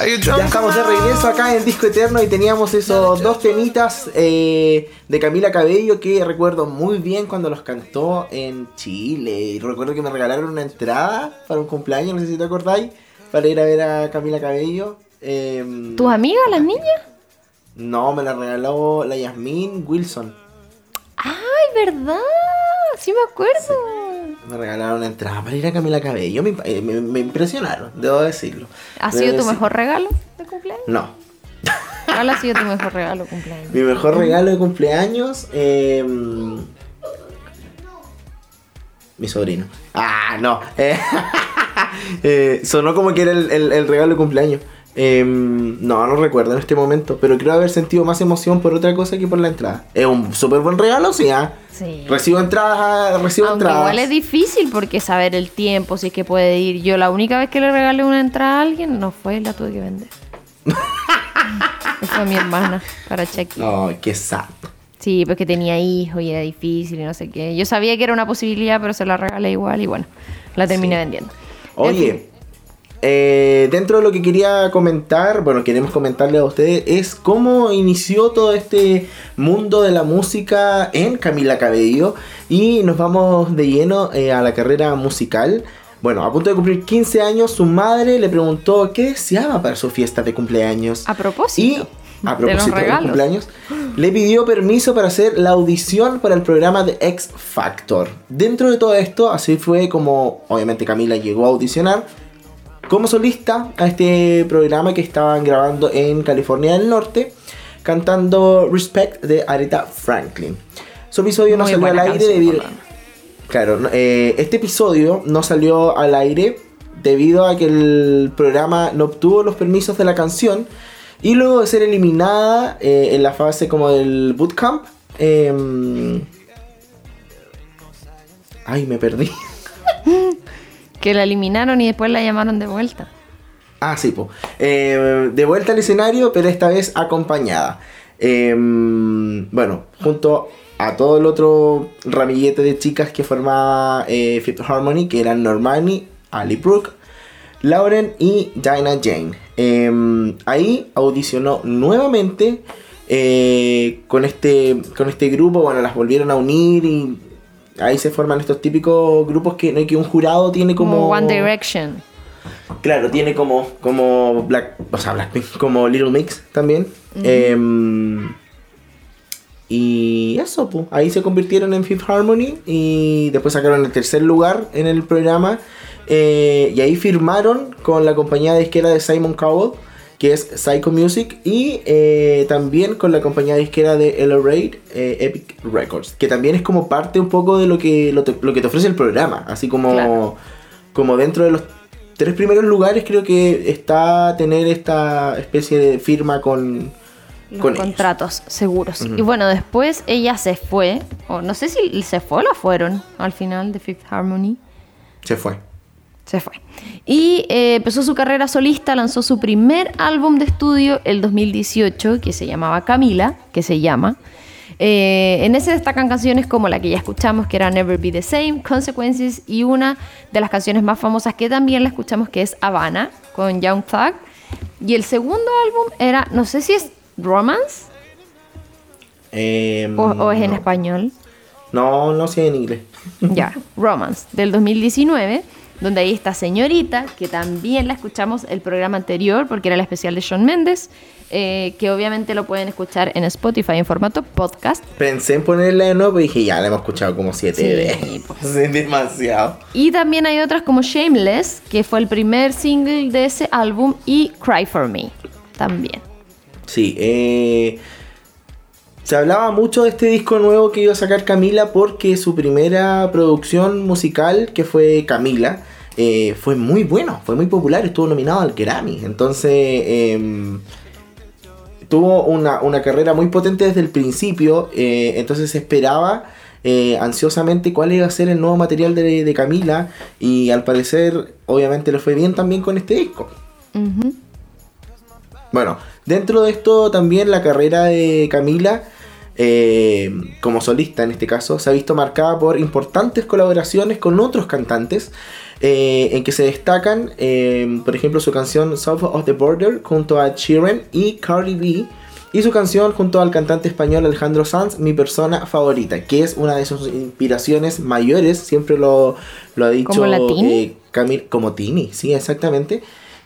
Ya estamos de regreso acá en Disco Eterno y teníamos esos dos temitas eh, de Camila Cabello que recuerdo muy bien cuando los cantó en Chile. Y recuerdo que me regalaron una entrada para un cumpleaños, no sé si te acordáis, para ir a ver a Camila Cabello. Eh, ¿Tus amigas, las niñas? No, me la regaló la Yasmín Wilson. ¡Ay, verdad! Sí me acuerdo. Me regalaron una entrada para ir a Camila Cabello. Me, eh, me- me impresionaron, debo decirlo. ¿Ha Debo sido tu mejor regalo de cumpleaños? No. ¿Cuál ha sido tu mejor regalo de cumpleaños? Mi mejor regalo de cumpleaños. eh, mi sobrino. Ah, no. Eh, eh, sonó como que era el, el- el regalo de cumpleaños. Eh, no, no recuerdo en este momento. Pero creo haber sentido más emoción por otra cosa que por la entrada. Es un súper buen regalo, sí. ¿ah? Sí. Recibo entradas. Recibo Aunque entradas. igual es difícil porque saber el tiempo, si es que puede ir. Yo la única vez que le regalé una entrada a alguien no fue, la tuve que vender. fue mi hermana para Chucky. Ay, qué sad. Sí, porque tenía hijos y era difícil y no sé qué. Yo sabía que era una posibilidad, pero se la regalé igual y bueno, la terminé vendiendo. En Oye. Eh, dentro de lo que quería comentar, bueno, queremos comentarle a ustedes, es cómo inició todo este mundo de la música en Camila Cabello. Y nos vamos de lleno eh, a la carrera musical. Bueno, a punto de cumplir 15 años, su madre le preguntó qué deseaba para su fiesta de cumpleaños. A propósito. Y a propósito de, los cumpleaños, le pidió permiso para hacer la audición para el programa de X Factor. Dentro de todo esto, así fue como obviamente Camila llegó a audicionar como solista a este programa que estaban grabando en California del Norte, cantando Respect de Aretha Franklin. Su episodio no salió al aire debido... Claro, eh, este episodio no salió al aire debido a que el programa no obtuvo los permisos de la canción y luego de ser eliminada eh, en la fase como del bootcamp. em, ay, me perdí. Que la eliminaron y después la llamaron de vuelta. Ah, sí, po. Eh, de vuelta al escenario, pero esta vez acompañada. Em, bueno, junto a todo el otro ramillete de chicas que formaba eh, Fifth Harmony, que eran Normani, Ali Brooke, Lauren y Dinah Jane. Em, ahí audicionó nuevamente eh, con, este, con este grupo. Bueno, las volvieron a unir y ahí se forman estos típicos grupos que, que un jurado tiene Como, como... One Direction. Claro, tiene como, como Black, o sea, Blackpink, como Little Mix también. Em, y eso, pues, ahí se convirtieron en Fifth Harmony y después sacaron el tercer lugar en el programa. eh, y ahí firmaron con la compañía disquera de Simon Cowell, que es Psycho Music, y eh, también con la compañía disquera de Elorate, eh, Epic Records, que también es como parte un poco de lo que, lo, te- lo que te ofrece el programa, así como, Claro. como dentro de los tres primeros lugares creo que está tener esta especie de firma con, Los con ellos. contratos seguros. Y bueno, después ella se fue. O no sé si se fue o la fueron al final de Fifth Harmony. Se fue. Se fue. Y eh, empezó su carrera solista, lanzó su primer álbum de estudio el 2018, que se llamaba Camila, que se llama. Eh, en ese destacan canciones como la que ya escuchamos, que era Never Be the Same, Consequences, y una de las canciones más famosas que también la escuchamos, que es Havana, con Young Thug. Y el segundo álbum era, no sé si es Romance Em, o, o es en español. No, no sé en inglés. Ya, Romance, del 2019, donde hay esta señorita, que también la escuchamos el programa anterior, porque era el especial de Shawn Mendes, eh, que obviamente lo pueden escuchar en Spotify en formato podcast. Pensé en ponerla de nuevo, pero dije, ya la hemos escuchado como siete veces. pues. Es demasiado. Y también hay otras como Shameless, que fue el primer single de ese álbum, y Cry for Me, también. Sí, eh, se hablaba mucho de este disco nuevo que iba a sacar Camila porque su primera producción musical, que fue Camila, eh, fue muy bueno, fue muy popular, estuvo nominado al Grammy. Entonces, em, tuvo una, una carrera muy potente desde el principio, eh, entonces se esperaba eh, ansiosamente cuál iba a ser el nuevo material de, de Camila y al parecer obviamente le fue bien también con este disco. Bueno, dentro de esto también la carrera de Camila, eh, como solista en este caso, se ha visto marcada por importantes colaboraciones con otros cantantes. eh, en que se destacan, eh, por ejemplo, su canción South of the Border junto a Sheeran y Cardi B. Y su canción junto al cantante español Alejandro Sanz, mi persona favorita, que es una de sus inspiraciones mayores, siempre lo, lo ha dicho ¿Como eh, Camil, como Tini, sí, exactamente.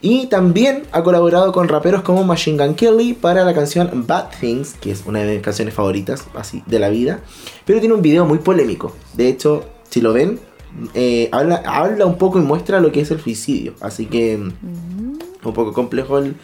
Y también ha colaborado con raperos como Machine Gun Kelly para la canción Bad Things, que es una de mis canciones favoritas así de la vida. Pero tiene un video muy polémico. De hecho, si lo ven, eh, habla, habla un poco y muestra lo que es el suicidio. Así que mm, un poco complejo el,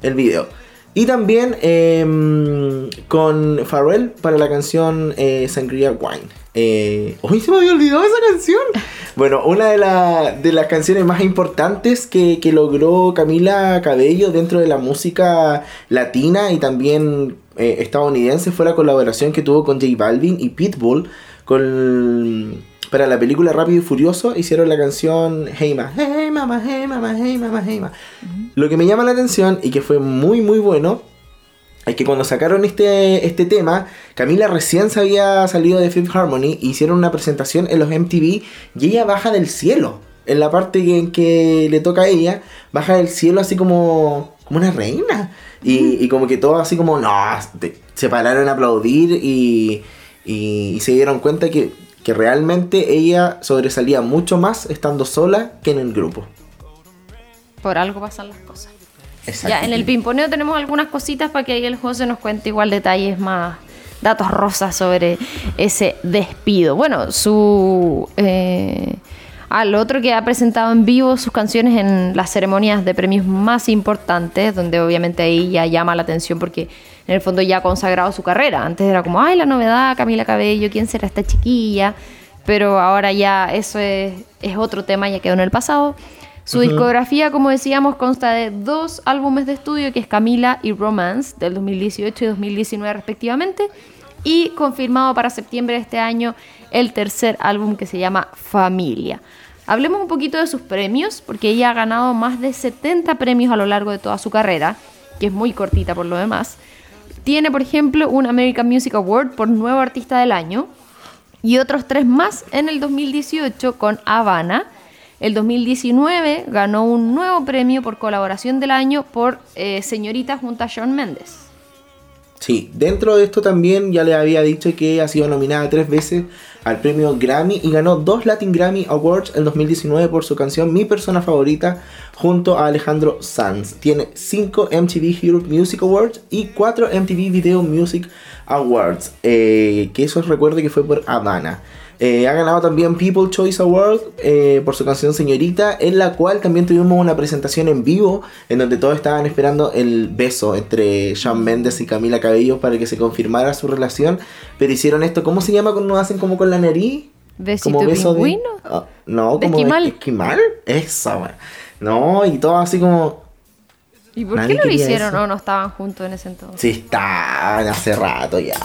el video. Y también eh, con Pharrell para la canción eh, Sangria Wine. Eh, ¡Uy, se me había olvidado esa canción! Bueno, una de, la- de las canciones más importantes que, que logró Camila Cabello dentro de la música latina y también eh, estadounidense fue la colaboración que tuvo con J Balvin y Pitbull con, para la película Rápido y Furioso. Hicieron la canción Hey Ma, Hey Mama, Hey Mama, Hey Mama, Hey Mama. Lo que me llama la atención y que fue muy muy bueno es que cuando sacaron este, este tema, Camila recién se había salido de Fifth Harmony, hicieron una presentación en los MTV y ella baja del cielo. En la parte en que le toca a ella, baja del cielo así como, como una reina. Y, y como que todos así como, no, se pararon a aplaudir y, y- y se dieron cuenta que, que realmente ella sobresalía mucho más estando sola que en el grupo. Por algo pasan las cosas. Ya, en el pimponeo tenemos algunas cositas para que ahí el José nos cuente igual detalles más, datos rosas sobre ese despido. Bueno, su... Eh, al otro que ha presentado en vivo sus canciones en las ceremonias de premios más importantes, donde obviamente ahí ya llama la atención porque en el fondo ya ha consagrado su carrera. Antes era como, ay, la novedad, Camila Cabello, ¿quién será esta chiquilla? Pero ahora ya eso es, es otro tema, ya quedó en el pasado. Su discografía, como decíamos, consta de dos álbumes de estudio, que es Camila y Romance, del 2018 y 2019 respectivamente, y confirmado para septiembre de este año el tercer álbum que se llama Familia. Hablemos un poquito de sus premios, porque ella ha ganado más de 70 premios a lo largo de toda su carrera, que es muy cortita por lo demás. Tiene, por ejemplo, un American Music Award por Nuevo Artista del Año, y otros tres más en el 2018 con Habana. El 2019 ganó un nuevo premio por colaboración del año por eh, Señorita junto a Shawn Mendes. Sí, dentro de esto también ya le había dicho que ha sido nominada tres veces al premio Grammy y ganó dos Latin Grammy Awards en 2019 por su canción Mi persona favorita junto a Alejandro Sanz. Tiene cinco MTV Europe Music Awards y cuatro MTV Video Music Awards, eh, que eso recuerdo que fue por Habana. Eh, ha ganado también People Choice Award eh, por su canción Señorita, en la cual también tuvimos una presentación en vivo, en donde todos estaban esperando el beso entre Shawn Mendes y Camila Cabello para que se confirmara su relación. Pero hicieron esto, ¿cómo se llama cuando hacen como con la nariz? Besito como beso de- pingüino. Ah, no, ¿De como de esquimal? esquimal. Eso, bueno. No, y todo así como. ¿Y por qué no lo hicieron o no estaban juntos en ese entonces? Sí, estaban hace rato ya.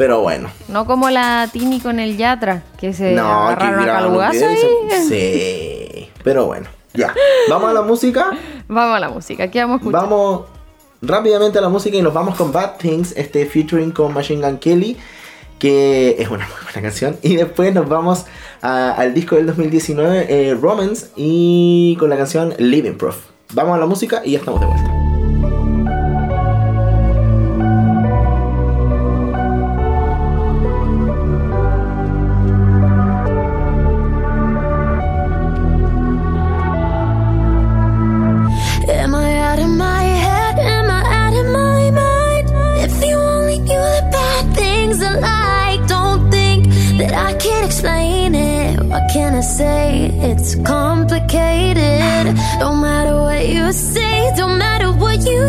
Pero bueno. No como la Tini con el Yatra, que se No, que agarraron a calugazo ahí. se- Sí, pero bueno, ya. Vamos a la música. Vamos a la música, ¿qué vamos a escuchar? Vamos rápidamente a la música y nos vamos con Bad Things, este featuring con Machine Gun Kelly, que es una muy buena canción. Y después nos vamos a- al disco del 2019, eh, Romance, y con la canción Living Proof. Vamos a la música y ya estamos de vuelta.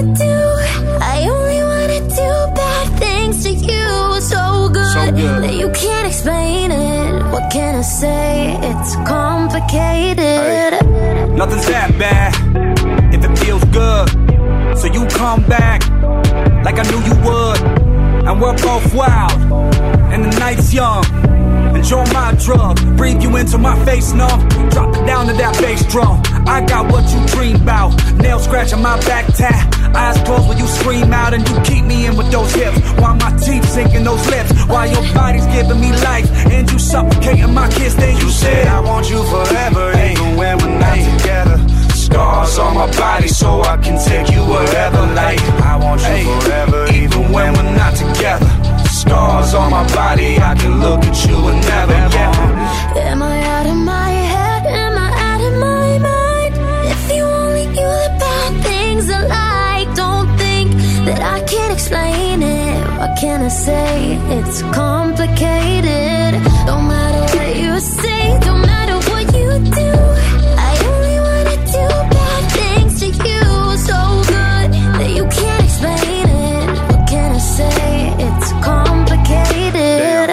Do. I only wanna do bad things to you. So good, So good. that you can't explain it. What can I say? It's complicated. Nothing's that bad if it feels good. So you come back like I knew you would. And we're both wild, and the night's young. Enjoy my drug. Breathe you into my face, numb. Drop it down to that bass drum. I got what you dream about. Nail scratching my back tat. Eyes closed when you scream out and you keep me in with those hips. While my teeth sinking those lips. While your body's giving me life and you suffocating my kiss. Then you said, I want you forever, even when we're not together. Scars on my body so I can take you wherever. Like, I want you forever, even when we're not together. Scars on my body, I can look at you and never, yeah. Am I explain it. What can I say? It's complicated. Don't matter what you say, don't matter what you do. I only wanna do bad things to you, so good that you can't explain it. What can I say? It's complicated.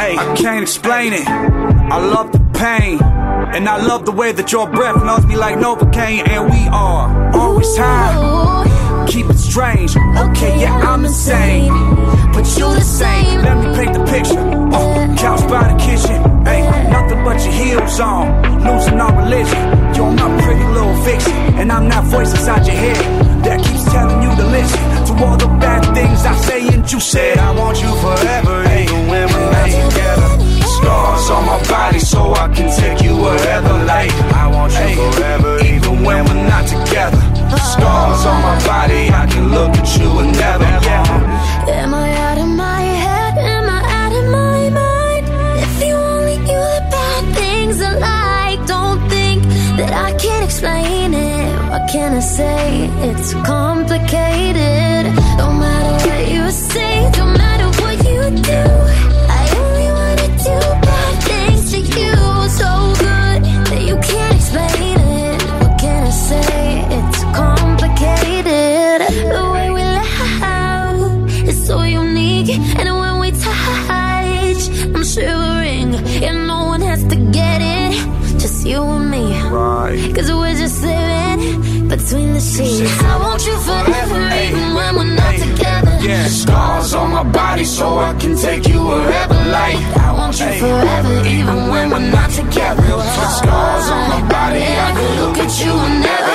Hey, I can't explain it. I love the pain. And I love the way that your breath numbs me like Novocaine. And we are always high. Keep it strange. Okay, yeah, I'm insane. But you the same. Let me paint the picture. Uh, couch by the kitchen. Hey, nothing but your heels on. Losing all religion. You're my pretty little fiction. And I'm that voice inside your head that keeps telling you to listen to all the bad things I say. And you said, I want you forever, even when we're not together. Scars on my body so I can take you wherever. Like, I want you forever, even when we're not together. Scars on my body, I can look at you and never. Yeah. Am I out of my head? Am I out of my mind? If you only knew the bad things I like, don't think that I can't explain it. What can I say? It's complicated. Don't matter what you say, between sheets. I want you forever, even when we're not together. Yeah, scars on my body so I can take you wherever. Like, I want you forever, even when we're not together. Scars on my body, I can look at you and never.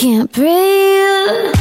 Can't breathe.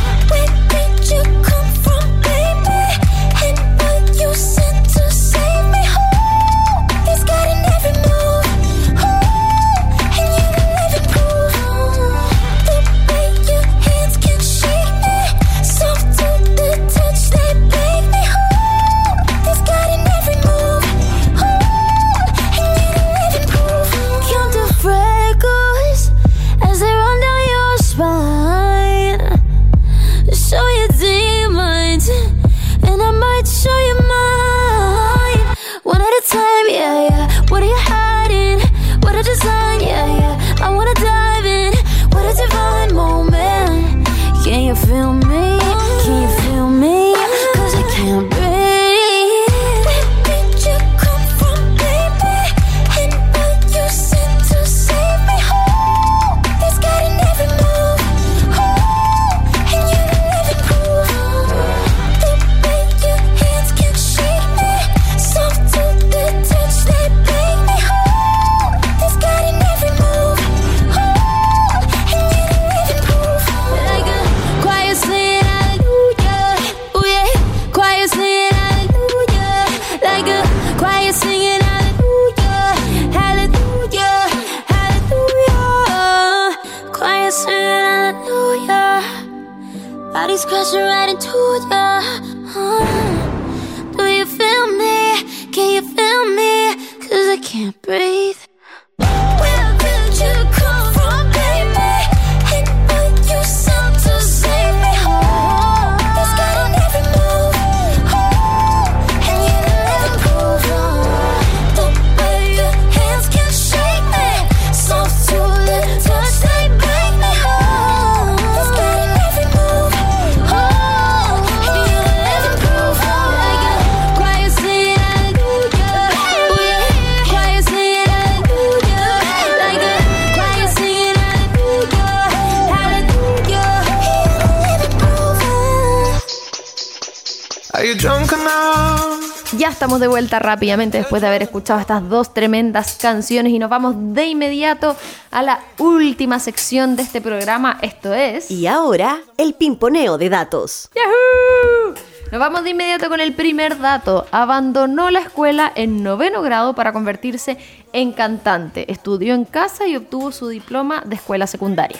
Estamos de vuelta rápidamente después de haber escuchado estas dos tremendas canciones y nos vamos de inmediato a la última sección de este programa. Esto es... Y ahora, el pimponeo de datos. ¡Yahoo! Nos vamos de inmediato con el primer dato. Abandonó la escuela en noveno grado para convertirse en cantante. Estudió en casa y obtuvo su diploma de escuela secundaria.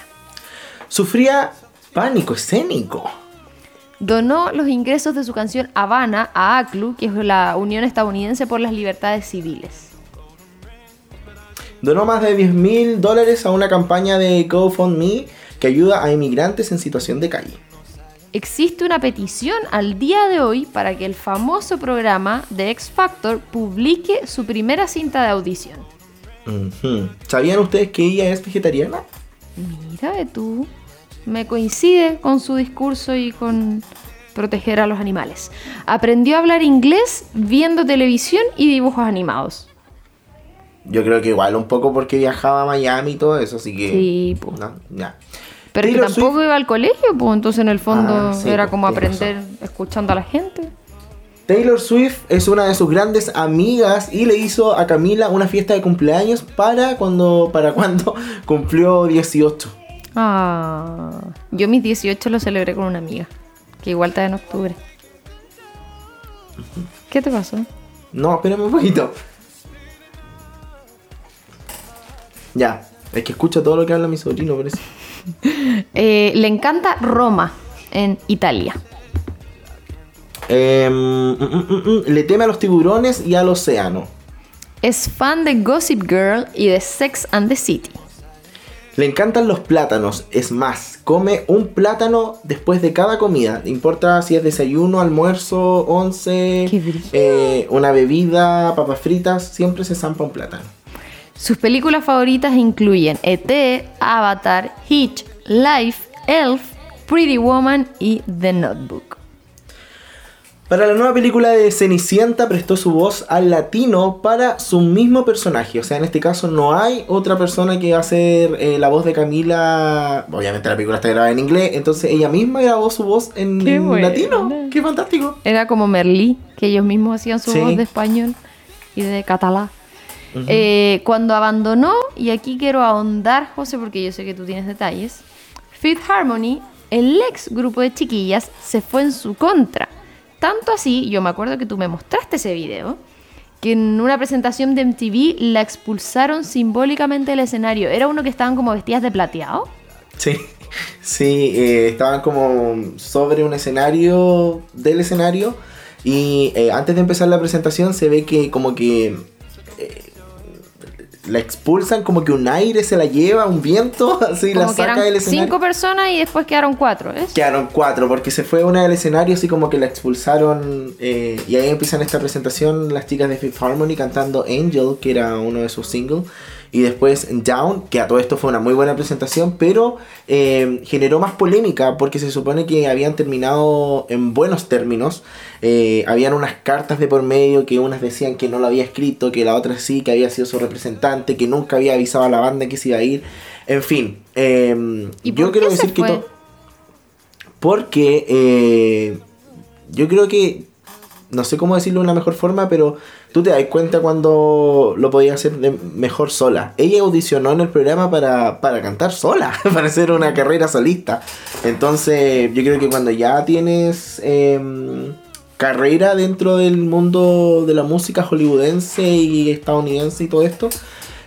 Sufría pánico escénico. Donó los ingresos de su canción Habana a ACLU, que es la Unión Estadounidense por las Libertades Civiles. Donó más de 10 mil dólares a una campaña de GoFundMe que ayuda a inmigrantes en situación de calle. Existe una petición al día de hoy para que el famoso programa de X Factor publique su primera cinta de audición. ¿Sabían ustedes que ella es vegetariana? Mira de tú. Me coincide con su discurso y con proteger a los animales. Aprendió a hablar inglés viendo televisión y dibujos animados. Yo creo que igual un poco porque viajaba a Miami y todo eso, así que... Sí. No, ya. Pero que tampoco Swift- iba al colegio, pues entonces en el fondo Ah, sí, era pues, como aprender escuchando a la gente. Taylor Swift es una de sus grandes amigas y le hizo a Camila una fiesta de cumpleaños para cuando, para cuando cumplió 18. Ah, yo mis 18 lo celebré con una amiga, que igual está en octubre. ¿Qué te pasó? No, espérame un poquito. Ya, es que escucha todo lo que habla mi sobrino, parece. Eh, le encanta Roma, en Italia. Em, mm, mm, mm, mm, le teme a los tiburones y al océano. Es fan de Gossip Girl y de Sex and the City. Le encantan los plátanos, es más, come un plátano después de cada comida. No importa si es desayuno, almuerzo, once, eh, una bebida, papas fritas, siempre se zampa un plátano. Sus películas favoritas incluyen E.T., Avatar, Hitch, Life, Elf, Pretty Woman y The Notebook. Para la nueva película de Cenicienta prestó su voz al latino para su mismo personaje. O sea, en este caso no hay otra persona que va a hacer eh, la voz de Camila. Obviamente la película está grabada en inglés, entonces ella misma grabó su voz en, Qué en buena. latino. ¡Qué fantástico! Era como Merlí, que ellos mismos hacían su Sí. voz de español y de catalán. Eh, cuando abandonó, y aquí quiero ahondar, José, porque yo sé que tú tienes detalles, Fifth Harmony, el ex grupo de chiquillas, se fue en su contra. Tanto así, yo me acuerdo que tú me mostraste ese video, que en una presentación de MTV la expulsaron simbólicamente del escenario. Era uno que estaban como vestidas de plateado. Sí, sí, eh, estaban como sobre un escenario del escenario y eh, antes de empezar la presentación se ve que como que eh, la expulsan, como que un aire se la lleva, un viento, así la Como que saca eran del escenario. cinco personas y después quedaron cuatro, ¿es? Quedaron cuatro, porque se fue una del escenario, así como que la expulsaron. eh, y ahí empiezan esta presentación las chicas de Fifth Harmony cantando Angel, que era uno de sus singles. Y después Down, que a todo esto fue una muy buena presentación, pero eh, generó más polémica porque se supone que habían terminado en buenos términos. Eh, habían unas cartas de por medio que unas decían que no lo había escrito, que la otra sí, que había sido su representante, que nunca había avisado a la banda que se iba a ir. En fin, eh, ¿Y yo quiero decir que fue? to- porque eh, yo creo que, no sé cómo decirlo de una mejor forma, pero tú te das cuenta cuando lo podía hacer de mejor sola. Ella audicionó en el programa para, para cantar sola, para hacer una carrera solista. Entonces yo creo que cuando ya tienes em, carrera dentro del mundo de la música hollywoodense y estadounidense y todo esto,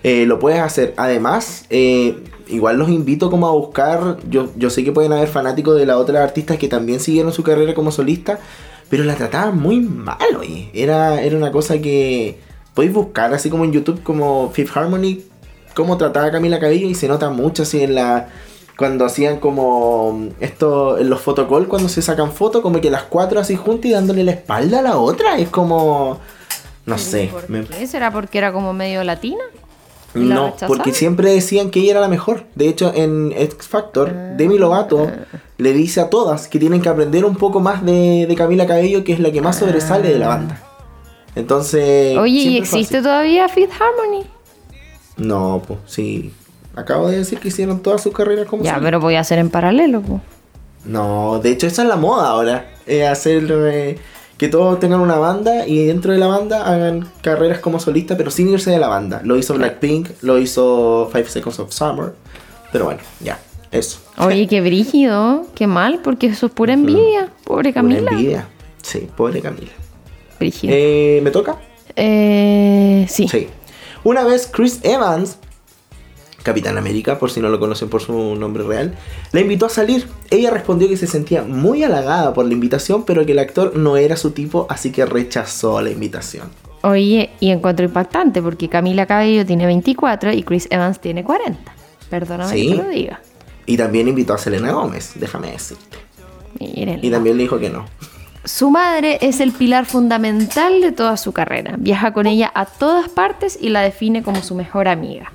eh, lo puedes hacer. Además, eh, igual los invito como a buscar, yo, yo sé que pueden haber fanáticos de la otra artistas que también siguieron su carrera como solista, pero la trataban muy mal, oye. Era, era una cosa que podéis buscar así como en YouTube como Fifth Harmony, cómo trataba a Camila Cabello y se nota mucho así en la cuando hacían como esto en los photocall cuando se sacan fotos como que las cuatro así juntas y dándole la espalda a la otra es como no sé ¿Por me- qué? ¿Será porque era como medio latina? ¿Y la no rechazaron? porque siempre decían que ella era la mejor de hecho en X Factor Demi Lovato le dice a todas que tienen que aprender un poco más de, de Camila Cabello que es la que más sobresale de la banda entonces Oye, ¿y Eh, existe todavía Fifth Harmony? no pues sí acabo de decir que hicieron todas sus carreras como Ya, pero voy a hacer en paralelo. po. No, de hecho esa es la moda ahora. Es hacer eh, que todos tengan una banda y dentro de la banda hagan carreras como solista, pero sin irse de la banda. Lo hizo Blackpink, lo hizo Five Seconds of Summer. Pero bueno, ya, eso. Oye, qué brígido, qué mal, porque eso es pura envidia. Pobre Camila. envidia. Sí, pobre Camila. Brígido. Eh, ¿Me toca? Eh, sí. Sí. Una vez Chris Evans, Capitán América, por si no lo conocen por su nombre real, la invitó a salir. Ella respondió que se sentía muy halagada por la invitación, pero que el actor no era su tipo, así que rechazó la invitación. Oye, y encuentro impactante porque Camila Cabello tiene 24 y Chris Evans tiene 40. Perdóname Sí. que lo diga. Y también invitó a Selena Gómez, déjame decirte. Miren. Y también le dijo que no. Su madre es el pilar fundamental de toda su carrera. Viaja con ella a todas partes y la define como su mejor amiga.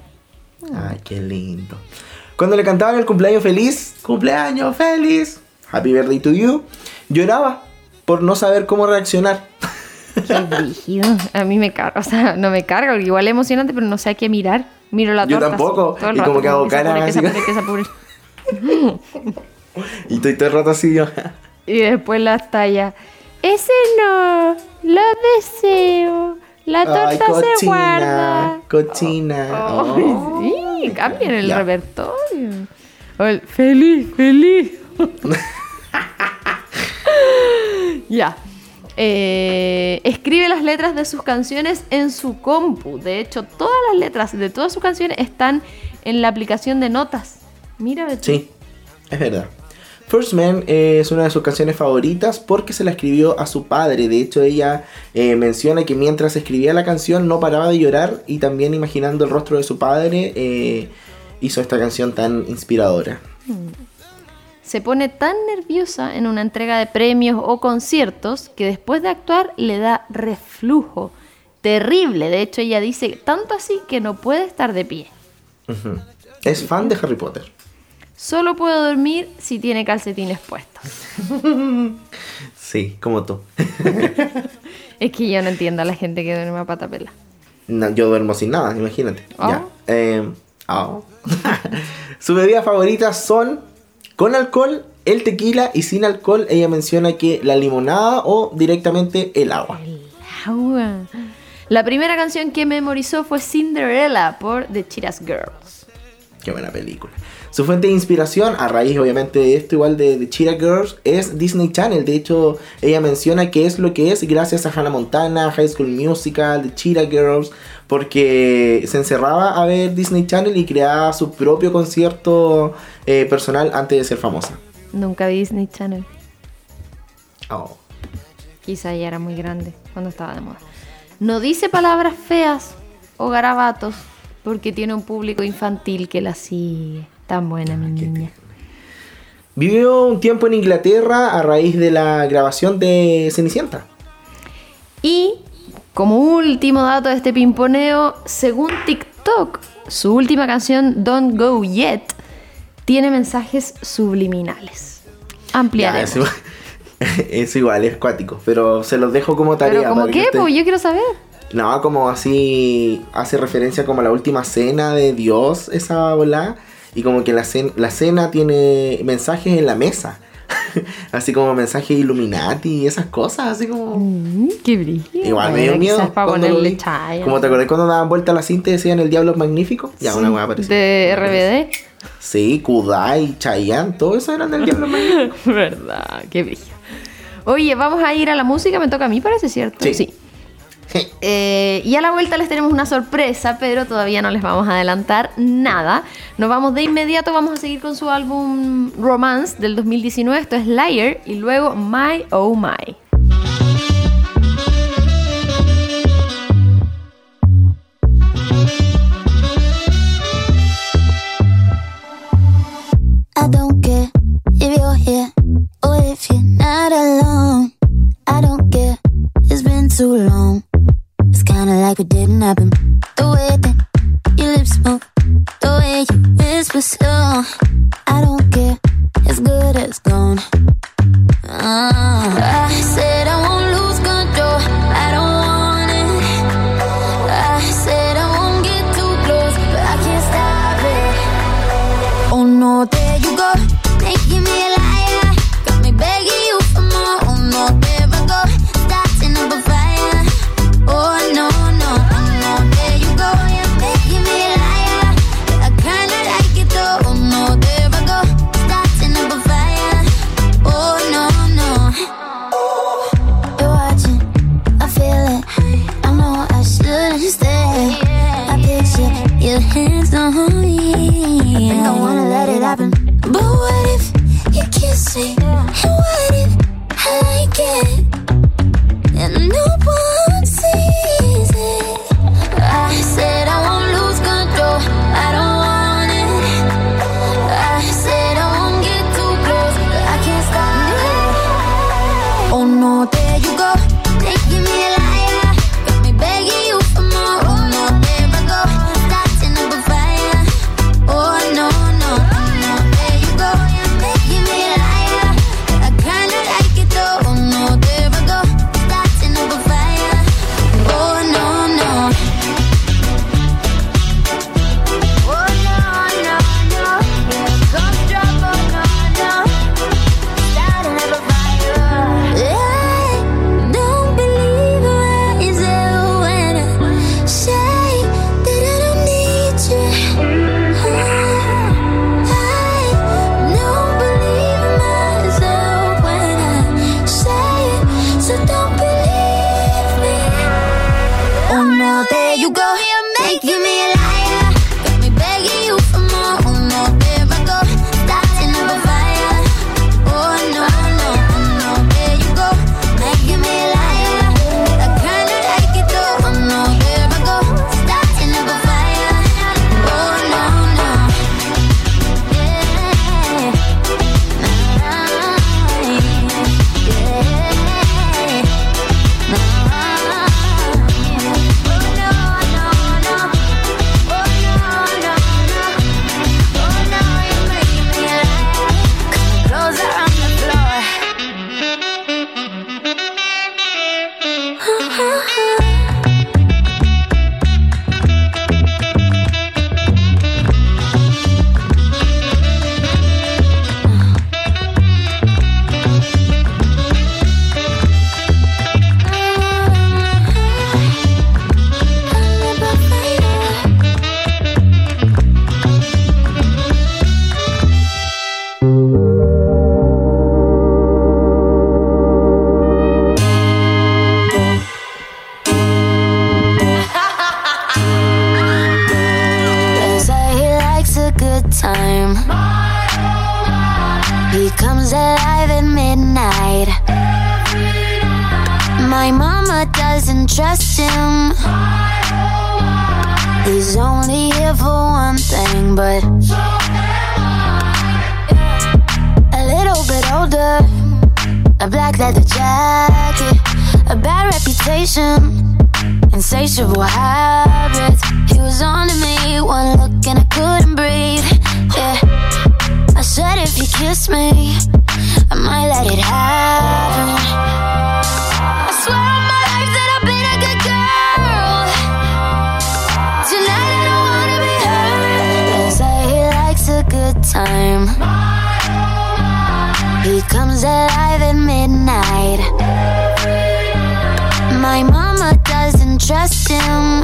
Ay, qué lindo. Cuando le cantaban el cumpleaños feliz, cumpleaños feliz, happy birthday to you, lloraba por no saber cómo reaccionar. Qué brígido. A mí me carga, o sea, no me carga, igual es emocionante, pero no sé a qué mirar. Miro la Yo torta. tampoco, así, todo el y rato, como que hago. Y estoy todo el rato así yo. Y después las talla. Ese no, lo deseo. La torta Ay, se guarda. cochina. Ay, Oh. sí, cambien el Ya. repertorio. El feliz, feliz. ya. Eh, escribe las letras de sus canciones en su compu. De hecho, todas las letras de todas sus canciones están en la aplicación de notas. Mira, ve tú. Sí, es verdad. First Man eh, es una de sus canciones favoritas porque se la escribió a su padre. De hecho, ella eh, menciona que mientras escribía la canción no paraba de llorar y también imaginando el rostro de su padre eh, hizo esta canción tan inspiradora. Se pone tan nerviosa en una entrega de premios o conciertos que después de actuar le da reflujo. Terrible. De hecho, ella dice tanto así que no puede estar de pie. Es fan de Harry Potter. Solo puedo dormir si tiene calcetines puestos. Sí, como tú. Es que yo no entiendo a la gente que duerme a pata pela. No, yo duermo sin nada, imagínate. Oh. Ya. Eh, oh. Sus bebidas favoritas son con alcohol, el tequila y sin alcohol. Ella menciona que la limonada o directamente el agua. Agua. La primera canción que memorizó fue Cinderella por The Cheetahs Girls. Qué buena película. Su fuente de inspiración, a raíz obviamente de esto, igual de, de Cheetah Girls, es Disney Channel. De hecho, ella menciona que es lo que es gracias a Hannah Montana, High School Musical, The Cheetah Girls, porque se encerraba a ver Disney Channel y creaba su propio concierto eh, personal antes de ser famosa. Nunca vi Disney Channel. Oh. Quizá ya era muy grande cuando estaba de moda. No dice palabras feas o garabatos porque tiene un público infantil que la sigue. Tan buena mi niña. Vivió un tiempo en Inglaterra a raíz de la grabación de Cenicienta. Y como último dato de este pimponeo, según TikTok, su última canción Don't Go Yet tiene mensajes subliminales. Ya, Ampliaremos. eso, eso igual es cuático, pero se los dejo como tarea. Pero como qué, ustedes- pues yo quiero saber. No, como así hace referencia como a la última cena de Dios, esa bola. Y como que la cena, la cena tiene mensajes en la mesa. así como mensajes Illuminati y esas cosas, así como... Mm, qué brillo. Igual me dio miedo. ponerle chaya. Como te acordás cuando daban vuelta a la cinta y decían el diablo es magnífico. Ya, una hueá parecida. De RBD. Sí, Kudai, Chayanne, todo eso eran del diablo magnífico. Verdad, qué brillo. Oye, vamos a ir a la música, me toca a mí, parece cierto. Sí. Eh, y a la vuelta les tenemos una sorpresa, pero todavía no les vamos a adelantar nada. Nos vamos de inmediato, vamos a seguir con su álbum Romance del 2019, esto es Liar, y luego My Oh My. I don't care if you're here or if you're not alone. I don't care, it's been too long. It's kinda like it didn't happen. The way that your lips move, the way you whisper slow. I don't care, it's good as gone. Oh, I said. I might let it happen. I swear on my life that I've been a good girl. Tonight I don't wanna be hurt. Cause he likes a good time. He comes alive at midnight. My mama doesn't trust him.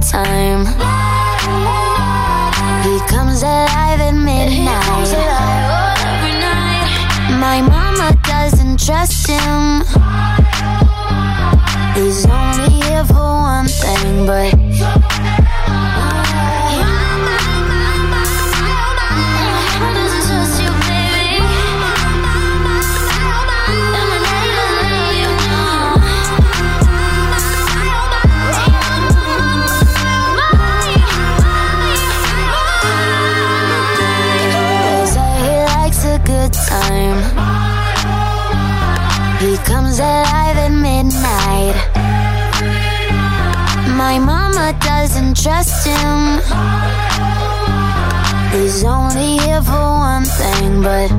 Time. He comes alive at midnight. My mama doesn't trust him. He's only here for one thing, but. Comes alive at midnight. My mama doesn't trust him. He's only here for one thing, but.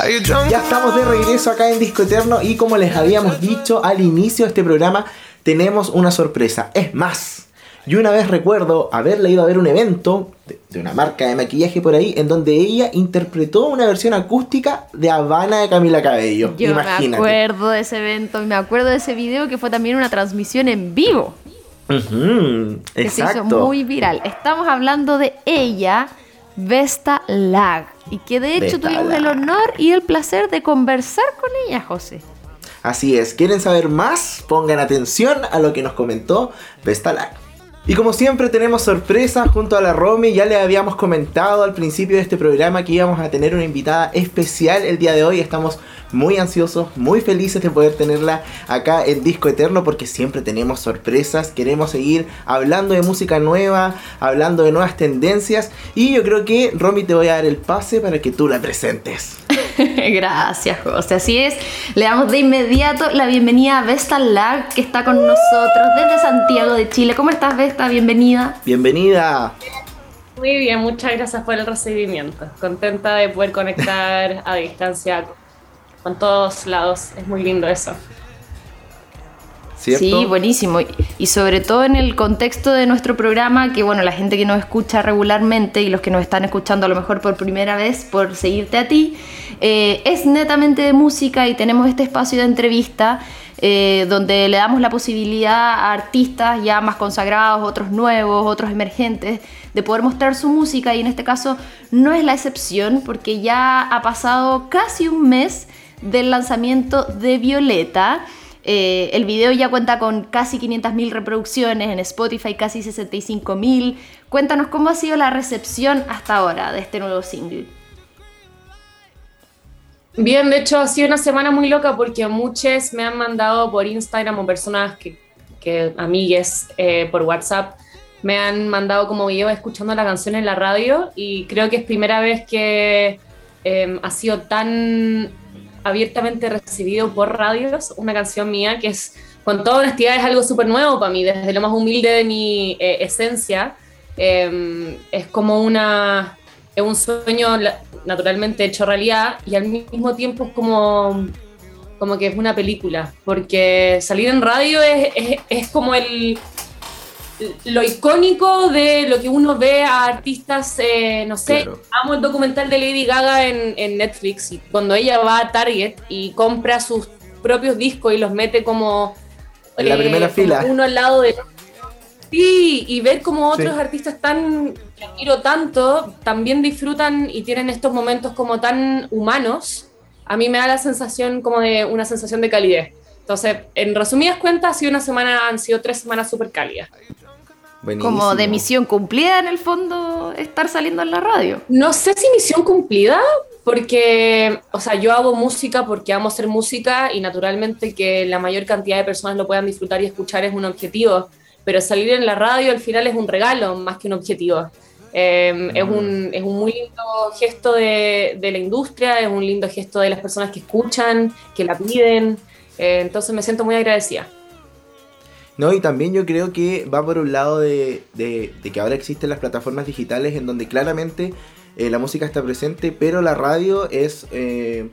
Are you drunk? Ya estamos de regreso acá en Disco Eterno y como les habíamos dicho al inicio de este programa, tenemos una sorpresa. Es más, yo una vez recuerdo haberle ido a ver un evento de, de una marca de maquillaje por ahí en donde ella interpretó una versión acústica de Habana de Camila Cabello. Yo me acuerdo de ese evento me acuerdo de ese video que fue también una transmisión en vivo. Ujú, que se hizo muy viral. Estamos hablando de ella, Vesta Lag, y que de hecho Vesta tuvimos Lag. el honor y el placer de conversar con ella, José. Así es, ¿quieren saber más? Pongan atención a lo que nos comentó Vestalag. Y como siempre tenemos sorpresas junto a la Romy, ya le habíamos comentado al principio de este programa que íbamos a tener una invitada especial el día de hoy, estamos muy ansiosos, muy felices de poder tenerla acá en Disco Eterno porque siempre tenemos sorpresas, queremos seguir hablando de música nueva, hablando de nuevas tendencias. Y yo creo que Romy te voy a dar el pase para que tú la presentes. Gracias, José. Así es. Le damos de inmediato la bienvenida a Vesta Lag, que está con nosotros desde Santiago de Chile. ¿Cómo estás, Vesta? Bienvenida. Bienvenida. Muy bien, muchas gracias por el recibimiento. Contenta de poder conectar a distancia con todos lados. Es muy lindo eso. Sí, buenísimo. Y- Y sobre todo en el contexto de nuestro programa, que bueno, la gente que nos escucha regularmente y los que nos están escuchando a lo mejor por primera vez por seguirte a ti, eh, es netamente de música y tenemos este espacio de entrevista eh, donde le damos la posibilidad a artistas ya más consagrados, otros nuevos, otros emergentes, de poder mostrar su música y en este caso no es la excepción porque ya ha pasado casi un mes del lanzamiento de Violeta. Eh, el video ya cuenta con casi 500.000 reproducciones, en Spotify casi 65.000. Cuéntanos cómo ha sido la recepción hasta ahora de este nuevo single. Bien, de hecho ha sido una semana muy loca porque muchos me han mandado por Instagram o personas que, que amigues eh, por WhatsApp me han mandado como video escuchando la canción en la radio y creo que es primera vez que eh, ha sido tan abiertamente recibido por radios una canción mía que es con toda honestidad es algo súper nuevo para mí desde lo más humilde de mi eh, esencia. Eh, es como una es un sueño naturalmente hecho realidad y al mismo tiempo es como, como que es una película, porque salir en radio es- es como el, lo icónico de lo que uno ve a artistas, eh, no sé, Claro. amo el documental de Lady Gaga en, en Netflix y cuando ella va a Target y compra sus propios discos y los mete como... eh, En la primera como fila. Uno al lado de... Sí, y ver como otros Sí. artistas tan que admiro tanto también disfrutan y tienen estos momentos como tan humanos, a mí me da la sensación como de una sensación de calidez. Entonces, en resumidas cuentas, ha sido una semana, han sido tres semanas súper cálidas. Buenísimo. Como de misión cumplida en el fondo estar saliendo en la radio. No sé si misión cumplida, porque, o sea, yo hago música porque amo hacer música y naturalmente que la mayor cantidad de personas lo puedan disfrutar y escuchar es un objetivo, pero salir en la radio al final es un regalo más que un objetivo. Eh, es, un, es un muy lindo gesto de, de la industria, es un lindo gesto de las personas que escuchan, que la piden. Eh, entonces me siento muy agradecida. No, y también yo creo que va por un lado de, de- que ahora existen las plataformas digitales en donde claramente eh, la música está presente, pero la radio es eh,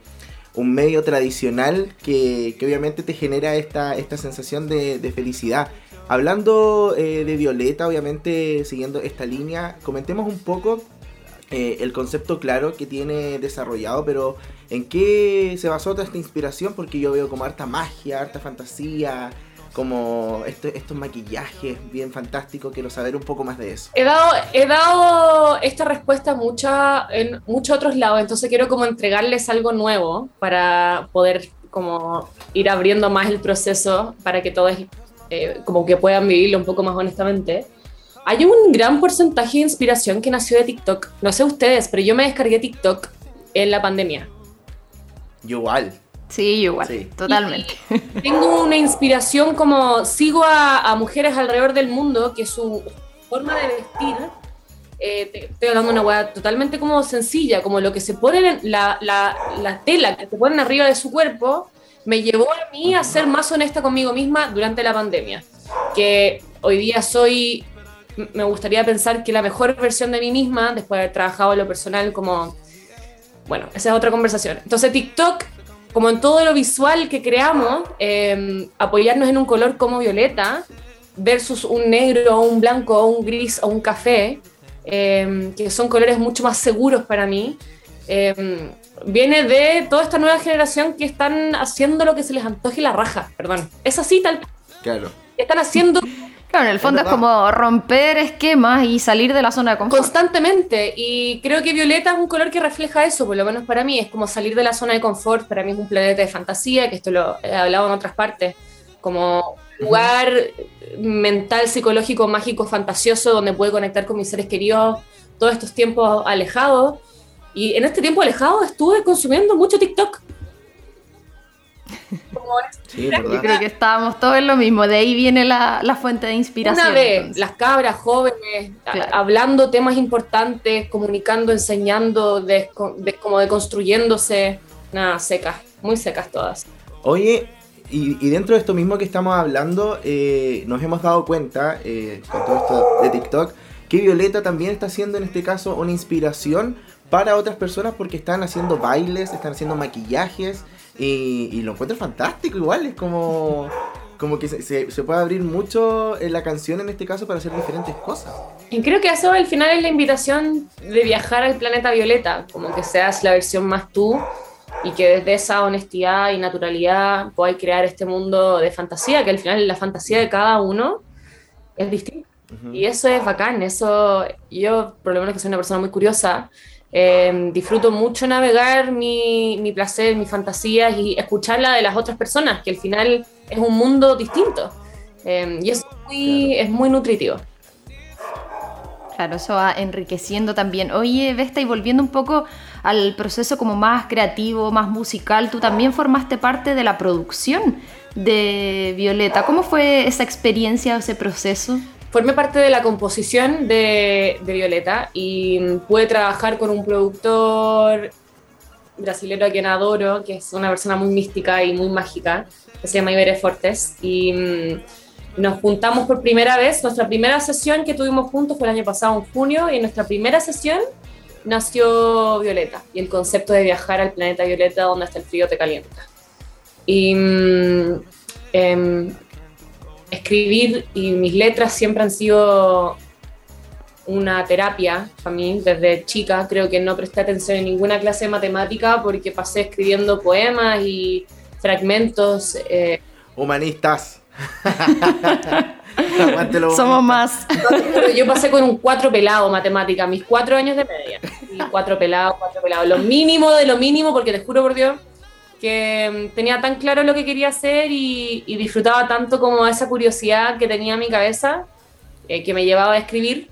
un medio tradicional que, que obviamente te genera esta, esta sensación de, de felicidad. Hablando eh, de Violeta, obviamente siguiendo esta línea, comentemos un poco el concepto claro que tiene desarrollado, pero ¿en qué se basó toda esta inspiración? Porque yo veo como harta magia, harta fantasía, como esto- estos maquillajes bien fantásticos, quiero saber un poco más de eso. He dado, he dado esta respuesta mucha, en muchos otros lados, entonces quiero como entregarles algo nuevo para poder como ir abriendo más el proceso para que todos eh, como que puedan vivirlo un poco más honestamente. Hay un gran porcentaje de inspiración que nació de TikTok. No sé ustedes, pero yo me descargué TikTok en la pandemia. Yo igual. Sí, igual, Sí. totalmente. Tengo una inspiración como sigo a, a mujeres alrededor del mundo que su forma de vestir, eh, te- estoy hablando de una hueá totalmente como sencilla, como lo que se ponen, en la, la, la tela que se ponen arriba de su cuerpo, me llevó a mí a ser más honesta conmigo misma durante la pandemia. Que hoy día soy, me gustaría pensar que la mejor versión de mí misma, después de haber trabajado en lo personal como bueno, esa es otra conversación. Entonces TikTok, como en todo lo visual que creamos, eh, apoyarnos en un color como violeta versus un negro o un blanco o un gris o un café, eh, que son colores mucho más seguros para mí, eh, viene de toda esta nueva generación que están haciendo lo que se les antoje la raja, perdón. Es así tal. Claro. Están haciendo Claro, en el fondo es, como romper esquemas y salir de la zona de confort. Constantemente. Y creo que violeta es un color que refleja eso, por lo menos para mí. Es como salir de la zona de confort. Para mí es un planeta de fantasía, que esto lo he hablado en otras partes. Como lugar mental, psicológico, mágico, fantasioso, donde puedo conectar con mis seres queridos todos estos tiempos alejados. Y en este tiempo alejado estuve consumiendo mucho TikTok. Como Sí, Yo creo que estábamos todos en lo mismo, de ahí viene la, la fuente de inspiración. Una vez, entonces. las cabras jóvenes, a- hablando temas importantes, comunicando, enseñando, de, como deconstruyéndose, nada, secas, muy secas todas. Oye, y, y dentro de esto mismo que estamos hablando, eh, nos hemos dado cuenta, eh, con todo esto de TikTok, que Violeta también está siendo en este caso una inspiración para otras personas porque están haciendo bailes, están haciendo maquillajes y, y lo encuentro fantástico igual, es como, como que se, se- se puede abrir mucho en la canción en este caso para hacer diferentes cosas. Y creo que eso al final es la invitación de viajar al planeta violeta, como que seas la versión más tú y que desde esa honestidad y naturalidad podáis crear este mundo de fantasía, que al final la fantasía de cada uno es distinta. Y eso es bacán, eso yo, por lo menos que soy una persona muy curiosa, eh, disfruto mucho navegar mi, mi placer, mis fantasías y escucharla de las otras personas, que al final es un mundo distinto. Eh, y eso es muy, es muy nutritivo. Claro, eso va enriqueciendo también. Oye, Vesta, y volviendo un poco al proceso como más creativo, más musical, tú también formaste parte de la producción de Violeta. ¿Cómo fue esa experiencia, ese proceso? Formé parte de la composición de, Violeta y pude trabajar con un productor brasilero a quien adoro, que es una persona muy mística y muy mágica, que se llama Ibere Fortes. Y mm, nos juntamos por primera vez. Nuestra primera sesión que tuvimos juntos fue el año pasado, en junio, y en nuestra primera sesión nació Violeta y el concepto de viajar al planeta Violeta donde hasta el frío te calienta. Y mm, em, escribir y mis letras siempre han sido una terapia para mí desde chica. Creo que no presté atención en ninguna clase de matemática porque pasé escribiendo poemas y fragmentos. eh, Humanistas. Somos más. Yo pasé con un cuatro pelado matemática, mis cuatro años de media. Y cuatro pelados, cuatro pelados. Lo mínimo de lo mínimo, porque te juro por Dios que mm, tenía tan claro lo que quería hacer y, y disfrutaba tanto como esa curiosidad que tenía en mi cabeza, eh, que me llevaba a escribir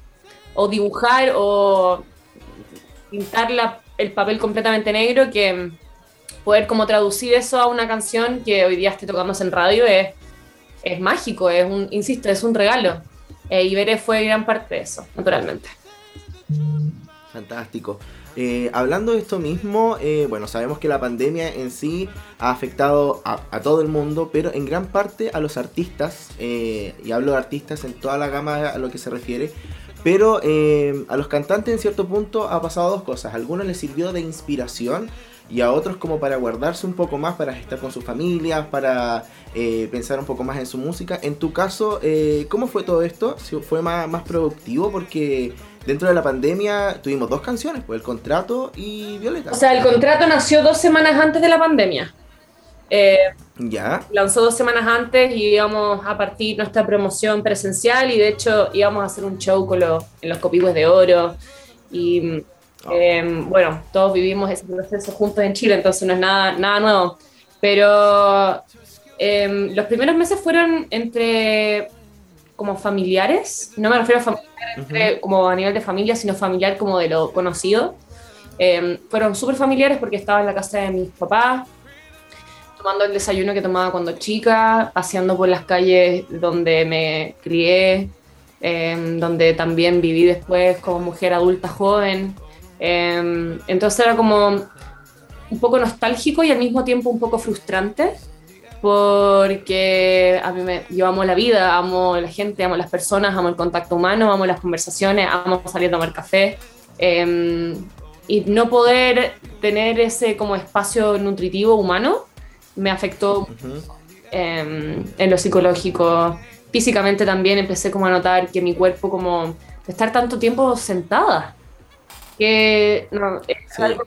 o dibujar o pintar la- el papel completamente negro, que mm, poder como traducir eso a una canción que hoy día esté tocándose en radio es, es mágico, es un, insisto, es un regalo. Eh, y Veré fue gran parte de eso, naturalmente. Fantástico. Eh, hablando de esto mismo, eh, bueno, sabemos que la pandemia en sí ha afectado a, todo el mundo, pero en gran parte a los artistas, eh, y hablo de artistas en toda la gama a lo que se refiere, pero a los cantantes en cierto punto ha pasado dos cosas. Algunos les sirvió de inspiración y a otros como para guardarse un poco más, para estar con sus familias, para pensar un poco más en su música. En tu caso, ¿cómo fue todo esto? ¿Fue más, más productivo? Porque dentro de la pandemia tuvimos dos canciones, pues El Contrato y Violeta. O sea, el contrato nació dos semanas antes de la pandemia. Eh, ya. lanzó dos semanas antes y íbamos a partir nuestra promoción presencial y de hecho íbamos a hacer un show con los, en los copigües de oro y eh, bueno, todos vivimos ese proceso juntos en Chile, entonces no es nada, nada nuevo. Pero eh, los primeros meses fueron entre como familiares, no me refiero a familiar entre- como a nivel de familia, sino familiar como de lo conocido. Eh, fueron súper familiares porque estaba en la casa de mis papás, tomando el desayuno que tomaba cuando chica, paseando por las calles donde me crié, eh, donde también viví después como mujer adulta joven. Eh, entonces era como un poco nostálgico y al mismo tiempo un poco frustrante porque a mí me, yo amo la vida, amo la gente, amo las personas, amo el contacto humano, amo las conversaciones, amo salir a tomar café. eh, y no poder tener ese como espacio nutritivo humano me afectó eh, en lo psicológico. Físicamente también empecé como a notar que mi cuerpo como de estar tanto tiempo sentada, que no, es Sí. algo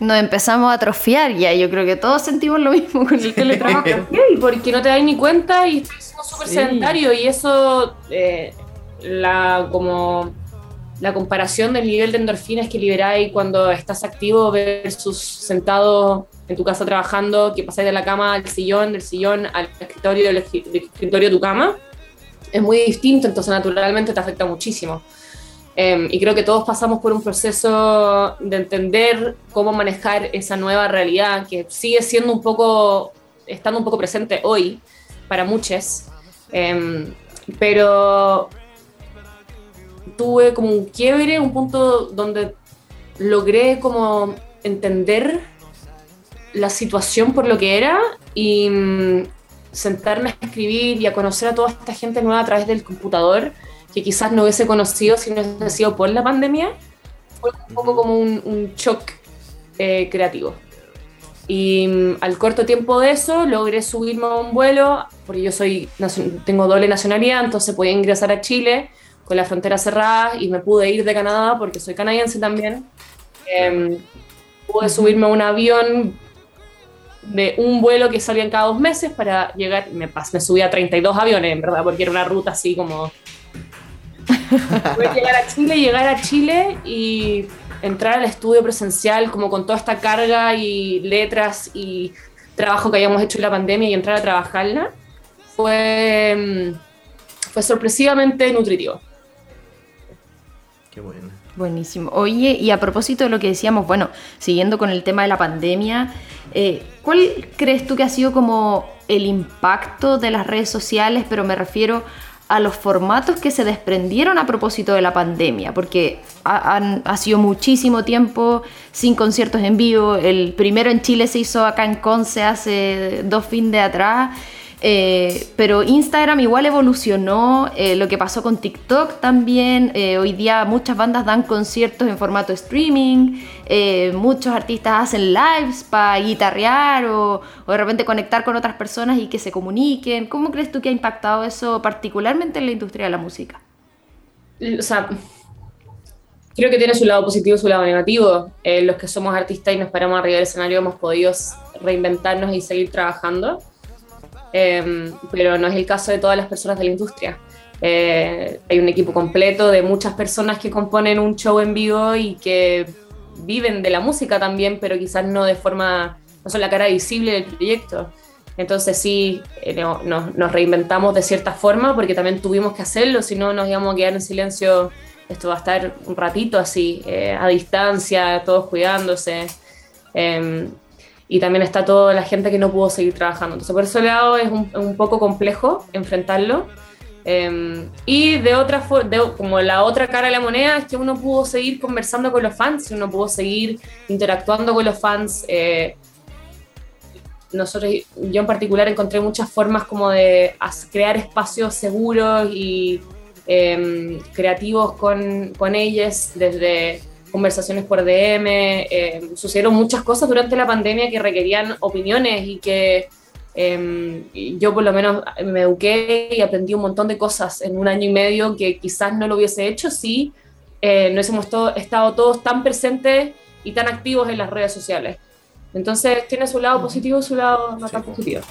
Nos empezamos a atrofiar ya, yo creo que todos sentimos lo mismo con el teletrabajo. Sí, porque no te das ni cuenta y estás siendo súper Sí. sedentario y eso, eh, la, como, la comparación del nivel de endorfinas que liberáis cuando estás activo versus sentado en tu casa trabajando, que pasáis de la cama al sillón, del sillón al escritorio, del escri- del escritorio a tu cama, es muy distinto, entonces naturalmente te afecta muchísimo. Eh, y creo que todos pasamos por un proceso de entender cómo manejar esa nueva realidad que sigue siendo un poco, estando un poco presente hoy para muchos. Eh, pero tuve como un quiebre, un punto donde logré como entender la situación por lo que era y mm, sentarme a escribir y a conocer a toda esta gente nueva a través del computador que quizás no hubiese conocido si no hubiese sido por la pandemia, fue un poco como un, un shock eh, creativo. Y mm, al corto tiempo de eso logré subirme a un vuelo, porque yo soy tengo doble nacionalidad, entonces podía ingresar a Chile con la frontera cerrada y me pude ir de Canadá porque soy canadiense también. Em, pude subirme a un avión de un vuelo que salían cada dos meses para llegar, me, me subí a 32 aviones, en verdad, porque era una ruta así como... Pude llegar a Chile, llegar a Chile y entrar al estudio presencial como con toda esta carga y letras y trabajo que habíamos hecho en la pandemia y entrar a trabajarla fue, mm, fue sorpresivamente nutritivo. Qué bueno. Buenísimo. Oye, y a propósito de lo que decíamos, bueno, siguiendo con el tema de la pandemia, eh, ¿cuál crees tú que ha sido como el impacto de las redes sociales? Pero me refiero a los formatos que se desprendieron a propósito de la pandemia, porque ha, han- ha sido muchísimo tiempo sin conciertos en vivo. El primero en Chile se hizo acá en Conce hace dos fines de atrás. Eh, pero Instagram igual evolucionó, eh, lo que pasó con TikTok también, eh, hoy día muchas bandas dan conciertos en formato streaming, muchos artistas hacen lives para guitarrear o, de repente conectar con otras personas y que se comuniquen. ¿Cómo crees tú que ha impactado eso particularmente en la industria de la música? o sea, creo que tiene su lado positivo y su lado negativo. Los que somos artistas y nos paramos arriba del escenario hemos podido reinventarnos y seguir trabajando, Eh, pero no es el caso de todas las personas de la industria. Eh, hay un equipo completo de muchas personas que componen un show en vivo y que viven de la música también, pero quizás no de forma, no son la cara visible del proyecto. Entonces sí, eh, no- nos, nos reinventamos de cierta forma porque también tuvimos que hacerlo, si no nos íbamos a quedar en silencio, esto va a estar un ratito así, eh, a distancia, todos cuidándose. Y también está toda la gente que no pudo seguir trabajando. Entonces por ese lado es un, un poco complejo enfrentarlo, Eh, y de otra de, como la otra cara de la moneda es que uno pudo seguir conversando con los fans, uno pudo seguir interactuando con los fans. eh, nosotros, yo en particular encontré muchas formas como de crear espacios seguros y eh, creativos con, con ellos, desde conversaciones por DM. eh, sucedieron muchas cosas durante la pandemia que requerían opiniones y que eh, y yo por lo menos me eduqué y aprendí un montón de cosas en un año y medio que quizás no lo hubiese hecho si eh, no hubiésemos estado todos tan presentes y tan activos en las redes sociales. Entonces tiene su lado positivo y su lado no Sí, tan po. positivo.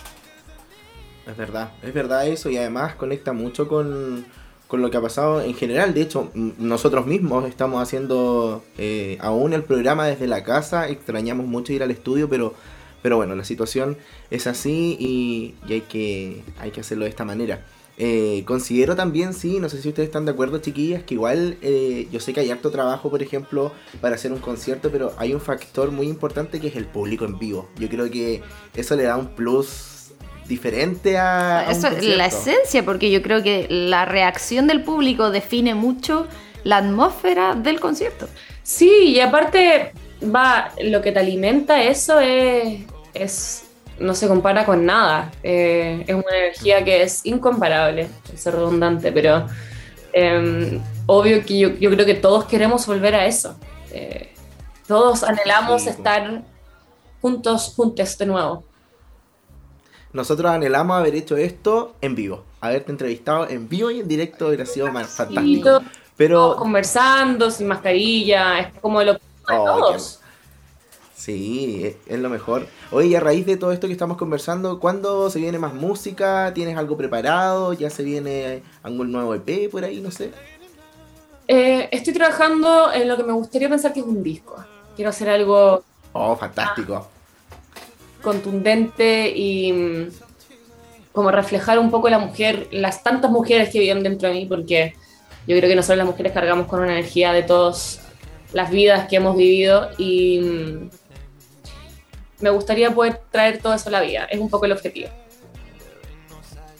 Es verdad, es verdad eso y además conecta mucho con, con lo que ha pasado en general. De hecho, nosotros mismos estamos haciendo eh, aún el programa desde la casa, extrañamos mucho ir al estudio, pero, pero bueno, la situación es así y, y hay, que, hay que hacerlo de esta manera. Eh, considero también, sí, no sé si ustedes están de acuerdo, chiquillas, que igual eh, yo sé que hay harto trabajo, por ejemplo, para hacer un concierto, pero hay un factor muy importante que es el público en vivo. Yo creo que eso le da un plus diferente a, a un Eso es la esencia, porque yo creo que la reacción del público define mucho la atmósfera del concierto. Sí, y aparte, va, lo que te alimenta eso es, es no se compara con nada. Eh, es una energía que es incomparable, es redundante, pero eh, obvio que yo, yo creo que todos queremos volver a eso. Eh, todos anhelamos Sí, pues. estar juntos, juntos de nuevo. Nosotros anhelamos haber hecho esto en vivo, haberte entrevistado en vivo y en directo hubiera sido más fantástico. Pero conversando, sin mascarilla, es como lo Oh, todos. sí, es, es lo mejor. Oye, y a raíz de todo esto que estamos conversando, ¿cuándo se viene más música? ¿Tienes algo preparado? ¿Ya se viene algún nuevo EP por ahí? No sé. Eh, estoy trabajando en lo que me gustaría pensar que es un disco. Quiero hacer algo Oh, fantástico. Contundente y mm, como reflejar un poco la mujer, las tantas mujeres que viven dentro de mí, porque yo creo que nosotros las mujeres cargamos con una energía de todas las vidas que hemos vivido y mm, me gustaría poder traer todo eso a la vida. Es un poco el objetivo.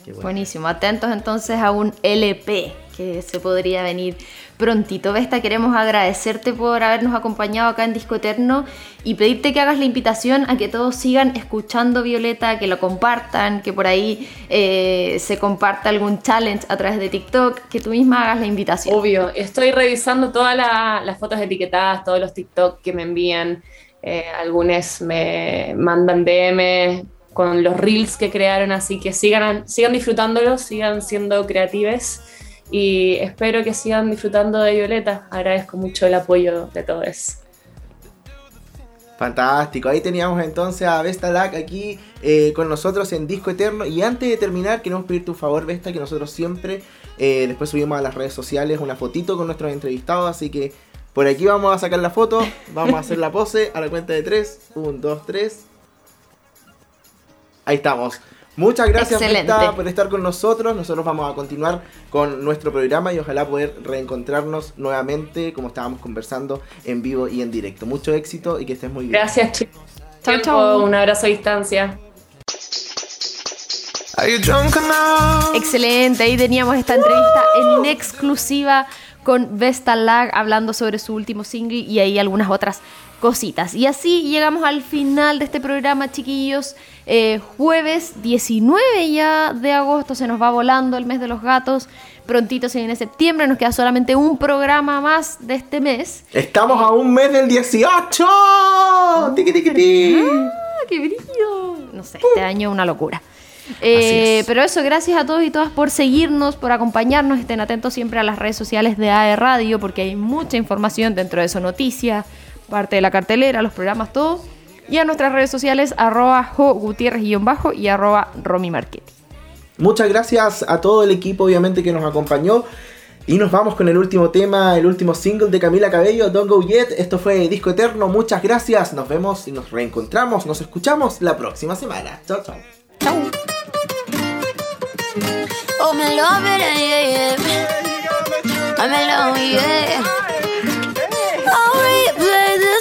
Qué bueno. Buenísimo, atentos entonces a un LP que se podría venir prontito. Vesta, queremos agradecerte por habernos acompañado acá en Disco Eterno y pedirte que hagas la invitación a que todos sigan escuchando Violeta, que lo compartan, que por ahí eh, se comparta algún challenge a través de TikTok, que tú misma hagas la invitación. Obvio, estoy revisando todas la- las fotos etiquetadas, todos los TikTok que me envían. Eh, algunos me mandan DM con los reels que crearon, así que sigan, sigan disfrutándolos, sigan siendo creatives y espero que sigan disfrutando de Violeta. Agradezco mucho el apoyo de todos. Fantástico, ahí teníamos entonces a Vesta Lack aquí eh, con nosotros en Disco Eterno. Y antes de terminar, queremos pedirte un favor, Vesta, que nosotros siempre eh, después subimos a las redes sociales una fotito con nuestros entrevistados. Así que por aquí vamos a sacar la foto, vamos a hacer la pose a la cuenta de 3. 1, 2, 3. Ahí estamos. Muchas gracias. Vesta, por estar con nosotros. Nosotros vamos a continuar con nuestro programa y ojalá poder reencontrarnos nuevamente, como estábamos conversando, en vivo y en directo. Mucho éxito y que estés muy bien. Gracias, chicos. Chau, chau. Un abrazo a distancia. Are you drunk enough? Excelente, ahí teníamos esta entrevista en exclusiva con Vesta Lag hablando sobre su último single y ahí algunas otras cositas. Y así llegamos al final de este programa, chiquillos. Eh, jueves 19 ya de agosto, se nos va volando el mes de los gatos. Prontito se viene septiembre, nos queda solamente un programa más de este mes. Estamos a un mes del 18. Tiqui, tiqui, ti. ¡Ah, qué brillo! No sé, este año una locura. Eh, es. pero eso, gracias a todos y todas por seguirnos, por acompañarnos. Estén atentos siempre a las redes sociales de AE Radio porque hay mucha información dentro de eso, noticias, parte de la cartelera, los programas, todo. Y a nuestras redes sociales, arroba jo Gutiérrez-bajo y arroba Romy Marchetti. Muchas gracias a todo el equipo, obviamente, que nos acompañó. Y nos vamos con el último tema, el último single de Camila Cabello, Don't Go Yet. Esto fue Disco Eterno. Muchas gracias. Nos vemos y nos reencontramos. Nos escuchamos la próxima semana. Chao, chao. Oh, me love it, yeah, yeah. I'm alone, yeah. I'll replay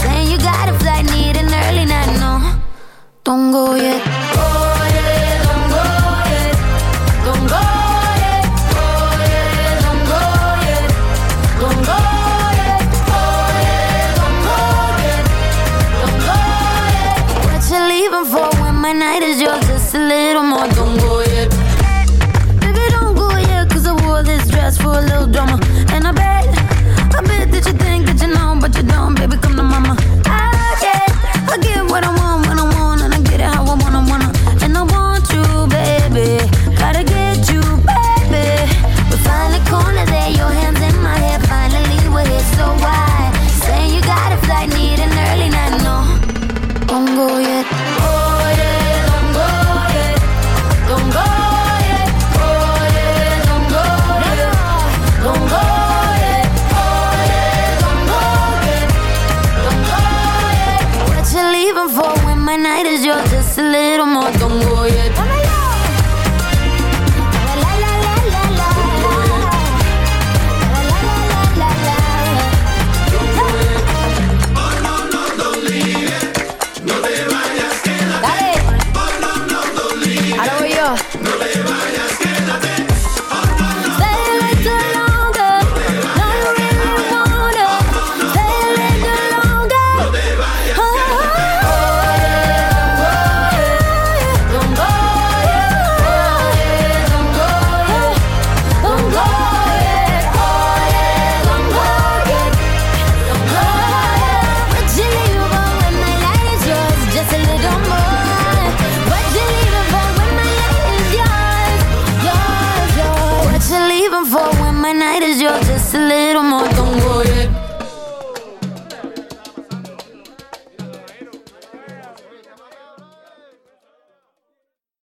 Saying you got need an early night, no. Don't go yet. Don't go yet. Don't go yet. Don't go yet. Don't go yet. Don't go yet. Don't go yet. What you leaving for when my night is yours? Just a little